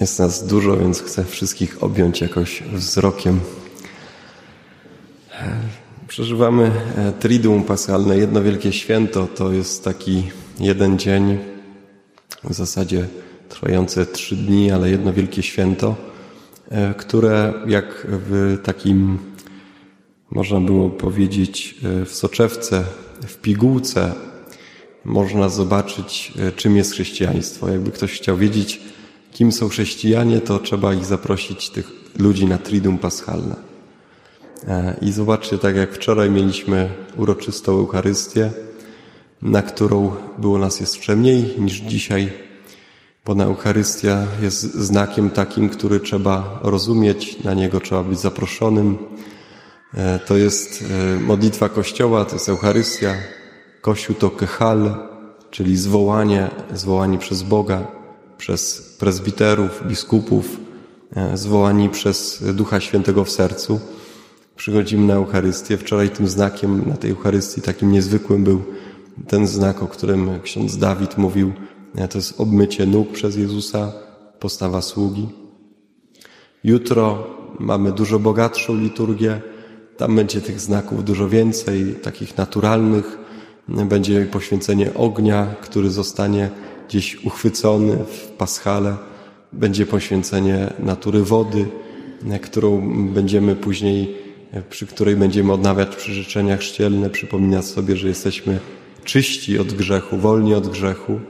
Jest nas dużo, więc chcę wszystkich objąć jakoś wzrokiem. Przeżywamy e, Triduum Paschalne, jedno wielkie święto. To jest taki jeden dzień, w zasadzie trwające trzy dni, ale jedno wielkie święto, e, które jak w takim, można było powiedzieć, e, w soczewce, w pigułce, można zobaczyć, czym jest chrześcijaństwo. Jakby ktoś chciał wiedzieć, kim są chrześcijanie, to trzeba ich zaprosić, tych ludzi na Triduum Paschalne. E, I zobaczcie, tak jak wczoraj mieliśmy uroczystą Eucharystię, na którą było nas jeszcze mniej niż dzisiaj, bo na Eucharystia jest znakiem takim, który trzeba rozumieć, na niego trzeba być zaproszonym. E, to jest e, modlitwa Kościoła, to jest Eucharystia. Kościół to kechal, czyli zwołanie, zwołanie przez Boga, przez prezbiterów, biskupów, e, zwołani przez Ducha Świętego w sercu. Przychodzimy na Eucharystię. Wczoraj tym znakiem na tej Eucharystii takim niezwykłym był ten znak, o którym ksiądz Dawid mówił. E, to jest obmycie nóg przez Jezusa, postawa sługi. Jutro mamy dużo bogatszą liturgię. Tam będzie tych znaków dużo więcej, takich naturalnych. Będzie poświęcenie ognia, który zostanie gdzieś uchwycony w paschale. Będzie poświęcenie natury wody, którą będziemy później, przy której będziemy odnawiać przyrzeczenia chrzcielne, przypominać sobie, że jesteśmy czyści od grzechu, wolni od grzechu.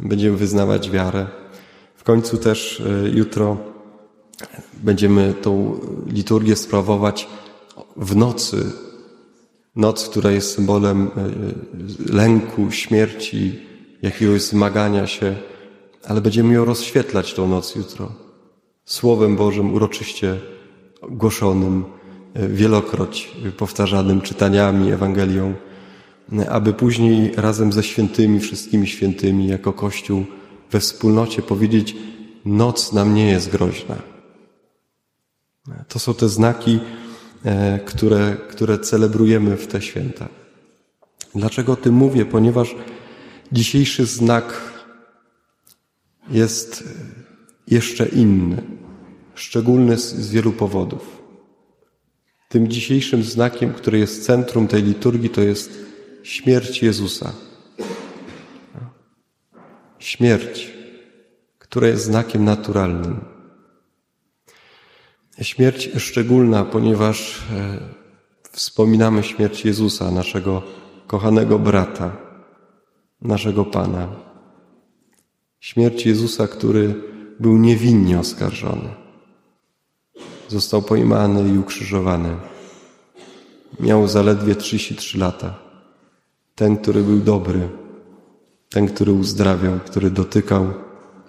Będziemy wyznawać wiarę. W końcu też e, jutro będziemy tą liturgię sprawować w nocy. Noc, która jest symbolem e, lęku, śmierci, jakiegoś zmagania się, ale będziemy ją rozświetlać tą noc jutro. Słowem Bożym uroczyście głoszonym, e, wielokroć powtarzanym czytaniami, Ewangelią, e, aby później razem ze świętymi, wszystkimi świętymi, jako Kościół we wspólnocie powiedzieć, noc nam nie jest groźna. E, to są te znaki, które, które celebrujemy w te święta. Dlaczego o tym mówię? Ponieważ Dzisiejszy znak jest jeszcze inny, szczególny z, wielu powodów. Tym dzisiejszym znakiem, który jest centrum tej liturgii, to jest śmierć Jezusa. Śmierć, która jest znakiem naturalnym. Śmierć szczególna, ponieważ e, wspominamy śmierć Jezusa, naszego kochanego brata naszego Pana. Śmierć Jezusa, który był niewinnie oskarżony. Został pojmany i ukrzyżowany. Miał zaledwie 33 lata. Ten, który był dobry, ten, który uzdrawiał, który dotykał,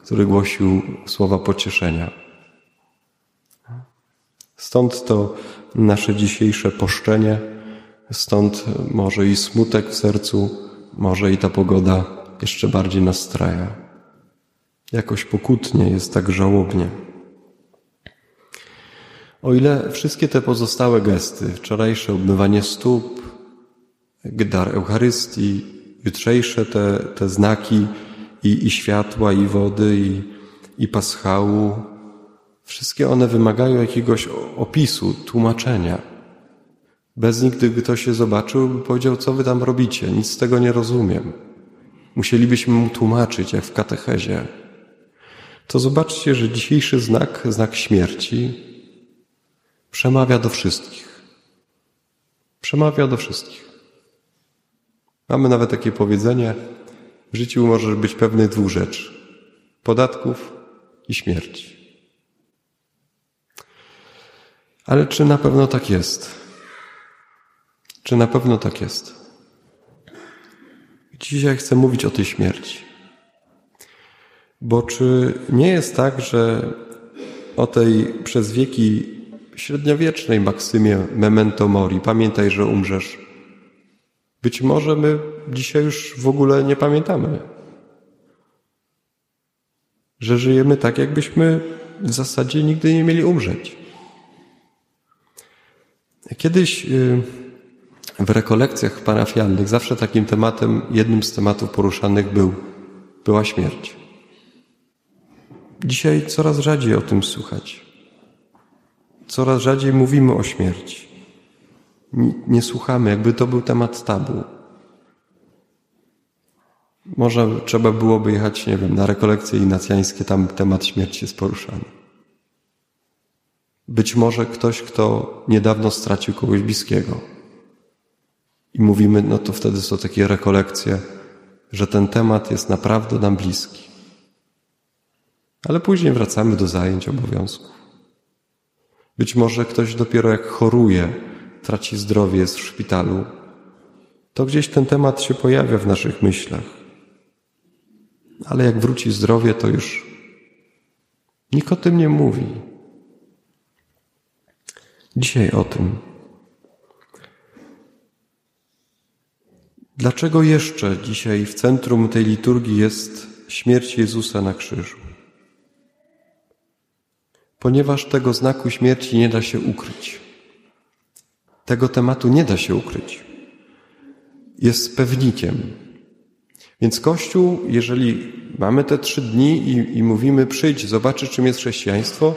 który głosił słowa pocieszenia. Stąd to nasze dzisiejsze poszczenie, stąd może i smutek w sercu, może i ta pogoda jeszcze bardziej nastraja. Jakoś pokutnie jest tak żałobnie. O ile wszystkie te pozostałe gesty, wczorajsze obmywanie stóp, dar Eucharystii, jutrzejsze te, te znaki i, i światła, i wody, i, i paschału, wszystkie one wymagają jakiegoś opisu, tłumaczenia. Bez nich, gdyby ktoś się zobaczył, by powiedział, co wy tam robicie, nic z tego nie rozumiem. Musielibyśmy mu tłumaczyć, jak w katechezie. To zobaczcie, że dzisiejszy znak, znak śmierci, przemawia do wszystkich. Przemawia do wszystkich. Mamy nawet takie powiedzenie, w życiu możesz być pewny dwóch rzeczy. Podatków i śmierci. Ale czy na pewno tak jest? Czy na pewno tak jest? Dzisiaj chcę mówić o tej śmierci. Bo czy nie jest tak, że o tej przez wieki średniowiecznej maksymie memento mori, pamiętaj, że umrzesz, być może my dzisiaj już w ogóle nie pamiętamy. Że żyjemy tak, jakbyśmy w zasadzie nigdy nie mieli umrzeć. Kiedyś y, w rekolekcjach parafialnych zawsze takim tematem, jednym z tematów poruszanych był, była śmierć. dzisiaj coraz rzadziej o tym słuchać. Coraz rzadziej mówimy o śmierci. Nie, słuchamy, jakby to był temat tabu. Może trzeba byłoby jechać, nie wiem, na rekolekcje inacjańskie, tam temat śmierci jest poruszany. Być może ktoś, kto niedawno stracił kogoś bliskiego. I mówimy, no to wtedy są takie rekolekcje, że ten temat jest naprawdę nam bliski. Ale później wracamy do zajęć, obowiązków. Być może ktoś dopiero jak choruje, traci zdrowie, jest w szpitalu, to gdzieś ten temat się pojawia w naszych myślach. Ale jak wróci zdrowie, to już nikt o tym nie mówi. Dzisiaj o tym. Dlaczego jeszcze dzisiaj w centrum tej liturgii jest śmierć Jezusa na krzyżu? Ponieważ tego znaku śmierci nie da się ukryć. Tego tematu nie da się ukryć. Jest pewnikiem. Więc Kościół, jeżeli mamy te trzy dni i, i mówimy przyjdź, zobaczyć czym jest chrześcijaństwo,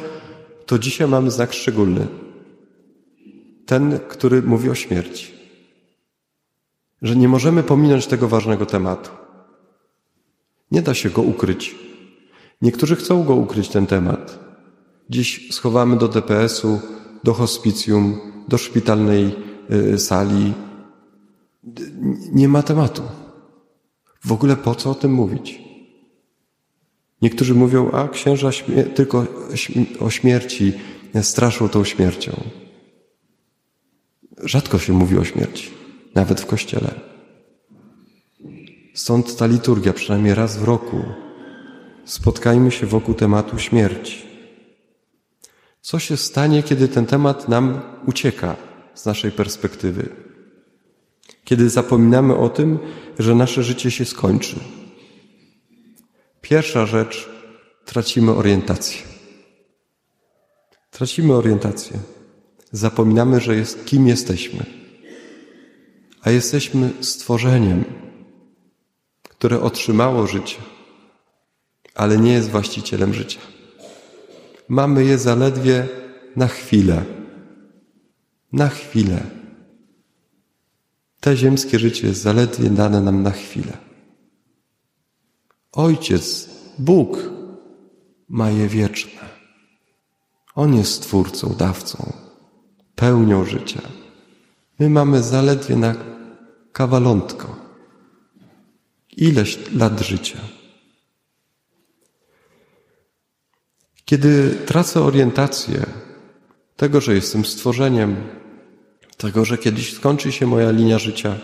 to dzisiaj mamy znak szczególny. Ten, który mówi o śmierci. Że nie możemy pominąć tego ważnego tematu. Nie da się go ukryć. Niektórzy chcą go ukryć, ten temat. Dziś schowamy do DPS-u, do hospicjum, do szpitalnej y, sali. Nie ma tematu. W ogóle po co o tym mówić? Niektórzy mówią, a księża tylko o śmierci straszą tą śmiercią. Rzadko się mówi o śmierci, nawet w kościele. Stąd ta liturgia, przynajmniej raz w roku. Spotkajmy się wokół tematu śmierci. Co się stanie, kiedy ten temat nam ucieka z naszej perspektywy? Kiedy zapominamy o tym, że nasze życie się skończy. Pierwsza rzecz, tracimy orientację. Tracimy orientację. Zapominamy, że jest, kim jesteśmy. A jesteśmy stworzeniem, które otrzymało życie, ale nie jest właścicielem życia. Mamy je zaledwie na chwilę. Na chwilę. Te ziemskie życie jest zaledwie dane nam na chwilę. Ojciec, Bóg ma je wieczne. On jest Stwórcą, dawcą, pełnią życia. My mamy zaledwie na kawalątko. Ileś lat życia. Kiedy tracę orientację tego, że jestem stworzeniem, tego, że kiedyś skończy się moja linia życia,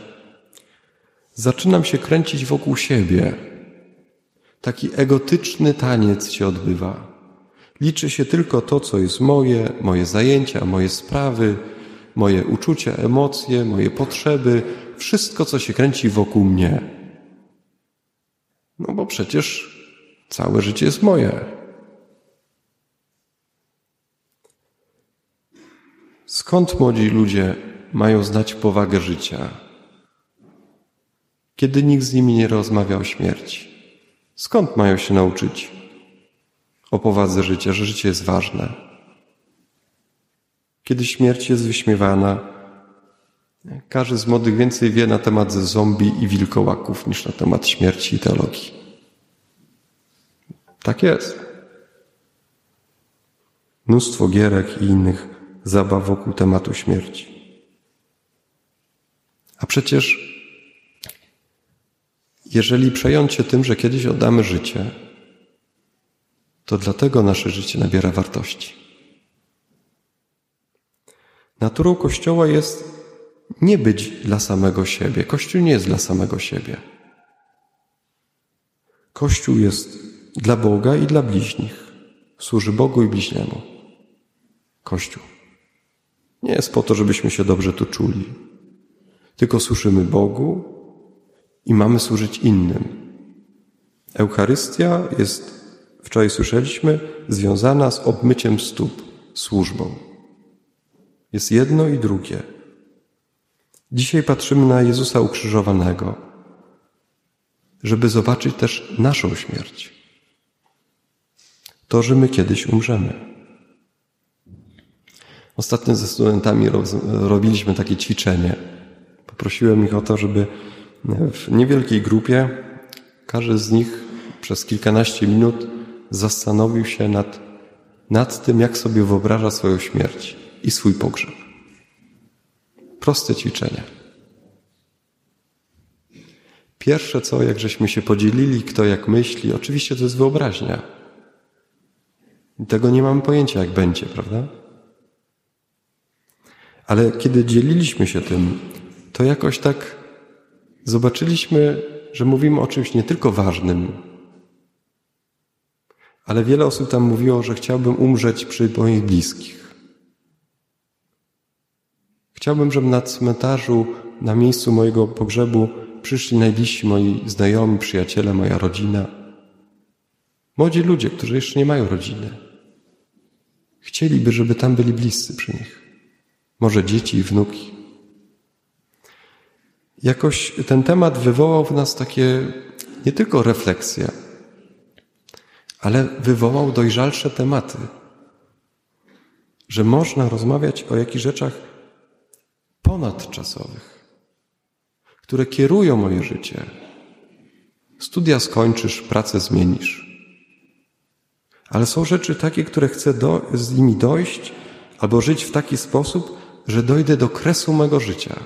zaczynam się kręcić wokół siebie. Taki egotyczny taniec się odbywa. Liczy się tylko to, co jest moje, moje zajęcia, moje sprawy, moje uczucia, emocje, moje potrzeby, wszystko, co się kręci wokół mnie. No bo przecież całe życie jest moje. Skąd młodzi ludzie mają znać powagę życia, kiedy nikt z nimi nie rozmawia o śmierci? Skąd mają się nauczyć o powadze życia, że życie jest ważne? Kiedy śmierć jest wyśmiewana, każdy z młodych więcej wie na temat zombie i wilkołaków niż na temat śmierci i teologii. Tak jest. Mnóstwo gierek i innych zabaw wokół tematu śmierci. A przecież, jeżeli przejąć się tym, że kiedyś oddamy życie, to dlatego nasze życie nabiera wartości. Naturą Kościoła jest nie być dla samego siebie. Kościół nie jest dla samego siebie. Kościół jest dla Boga i dla bliźnich. Służy Bogu i bliźniemu. Kościół. Nie jest po to, żebyśmy się dobrze tu czuli, tylko służymy Bogu i mamy służyć innym. Eucharystia jest, wczoraj słyszeliśmy, związana z obmyciem stóp, służbą. Jest jedno i drugie. Dzisiaj patrzymy na Jezusa ukrzyżowanego, żeby zobaczyć też naszą śmierć. to, że my kiedyś umrzemy. Ostatnio ze studentami robiliśmy takie ćwiczenie. Poprosiłem ich o to, żeby w niewielkiej grupie każdy z nich przez kilkanaście minut zastanowił się nad, nad tym, jak sobie wyobraża swoją śmierć i swój pogrzeb. Proste ćwiczenie. Pierwsze co, jak żeśmy się podzielili, kto jak myśli, oczywiście to jest wyobraźnia. Tego nie mamy pojęcia, jak będzie, prawda? Ale kiedy dzieliliśmy się tym, to jakoś tak zobaczyliśmy, że mówimy o czymś nie tylko ważnym, ale wiele osób tam mówiło, że chciałbym umrzeć przy moich bliskich. Chciałbym, żeby na cmentarzu, na miejscu mojego pogrzebu przyszli najbliżsi moi znajomi, przyjaciele, moja rodzina. Młodzi ludzie, którzy jeszcze nie mają rodziny. Chcieliby, żeby tam byli bliscy przy nich. Może dzieci i wnuki. Jakoś ten temat wywołał w nas takie nie tylko refleksje, ale wywołał dojrzalsze tematy. Że można rozmawiać o jakichś rzeczach ponadczasowych, które kierują moje życie. Studia skończysz, pracę zmienisz. Ale są rzeczy takie, które chcę do, z nimi dojść albo żyć w taki sposób, że dojdę do kresu mego życia.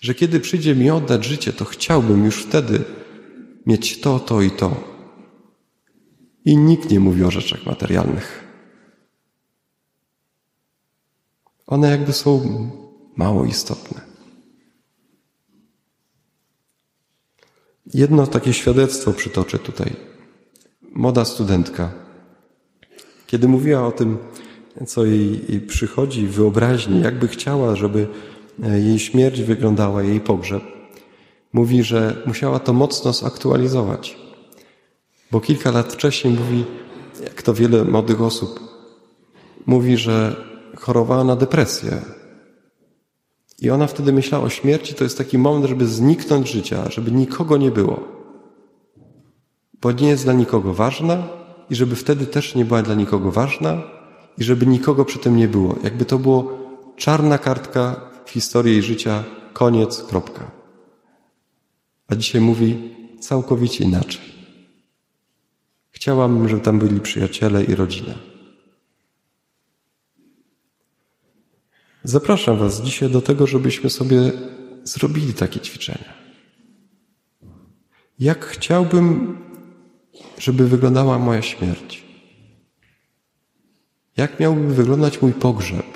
Że kiedy przyjdzie mi oddać życie, to chciałbym już wtedy mieć to, to i to. I nikt nie mówi o rzeczach materialnych. One jakby są mało istotne. Jedno takie świadectwo przytoczę tutaj. Młoda studentka, kiedy mówiła o tym, co jej, jej przychodzi w wyobraźni, jakby chciała, żeby e, jej śmierć wyglądała, jej pogrzeb, mówi, że musiała to mocno zaktualizować. Bo kilka lat wcześniej mówi, jak to wiele młodych osób, mówi, że chorowała na depresję. I ona wtedy myślała o śmierci, to jest taki moment, żeby zniknąć życia, żeby nikogo nie było. Bo nie jest dla nikogo ważna i żeby wtedy też nie była dla nikogo ważna i żeby nikogo przy tym nie było. Jakby to było czarna kartka w historii jej życia, koniec, kropka. A dzisiaj mówi całkowicie inaczej. Chciałam, żeby tam byli przyjaciele i rodzina. Zapraszam Was dzisiaj do tego, żebyśmy sobie zrobili takie ćwiczenia. Jak chciałbym, żeby wyglądała moja śmierć? Jak miałby wyglądać mój pogrzeb?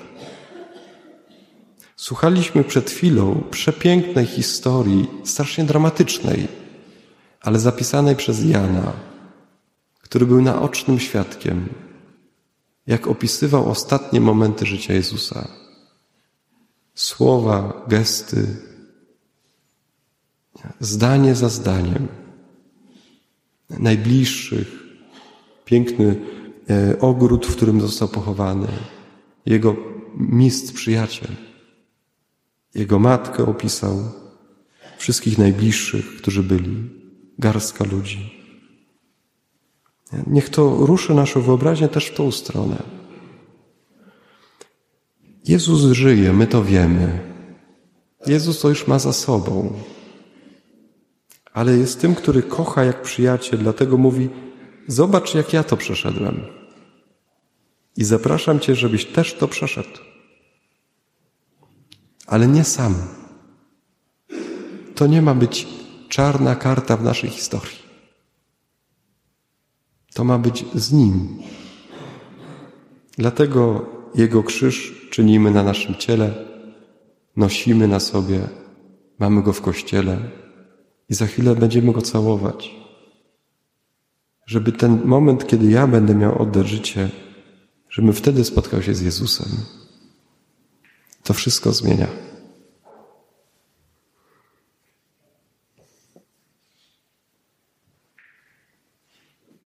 Słuchaliśmy przed chwilą przepięknej historii, strasznie dramatycznej, ale zapisanej przez Jana, który był naocznym świadkiem, jak opisywał ostatnie momenty życia Jezusa. Słowa, gesty, zdanie za zdaniem, najbliższych, piękny e, ogród, w którym został pochowany, jego mistrz, przyjaciel. Jego matkę opisał, wszystkich najbliższych, którzy byli, garstka ludzi. Niech to ruszy naszą wyobraźnię też w tą stronę. Jezus żyje, my to wiemy. Jezus to już ma za sobą. Ale jest tym, który kocha jak przyjaciel, dlatego mówi: Zobacz, jak ja to przeszedłem. I zapraszam Cię, żebyś też to przeszedł. Ale nie sam. To nie ma być czarna karta w naszej historii. To ma być z Nim. Dlatego Jego krzyż czynimy na naszym ciele, nosimy na sobie, mamy Go w kościele i za chwilę będziemy Go całować. Żeby ten moment, kiedy ja będę miał oddać życie, żebym wtedy spotkał się z Jezusem. To wszystko zmienia.